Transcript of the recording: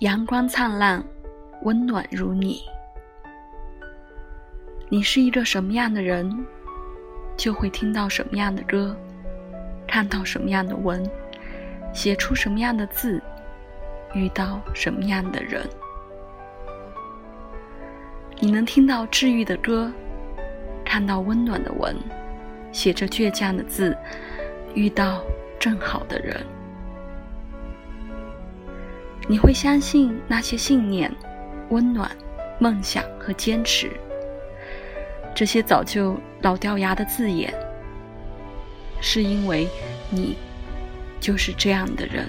阳光灿烂，温暖如你。你是一个什么样的人，就会听到什么样的歌，看到什么样的文，写出什么样的字，遇到什么样的人。你能听到治愈的歌，看到温暖的文，写着倔强的字，遇到正好的人。你会相信那些信念、温暖、梦想和坚持，这些早就老掉牙的字眼，是因为你就是这样的人。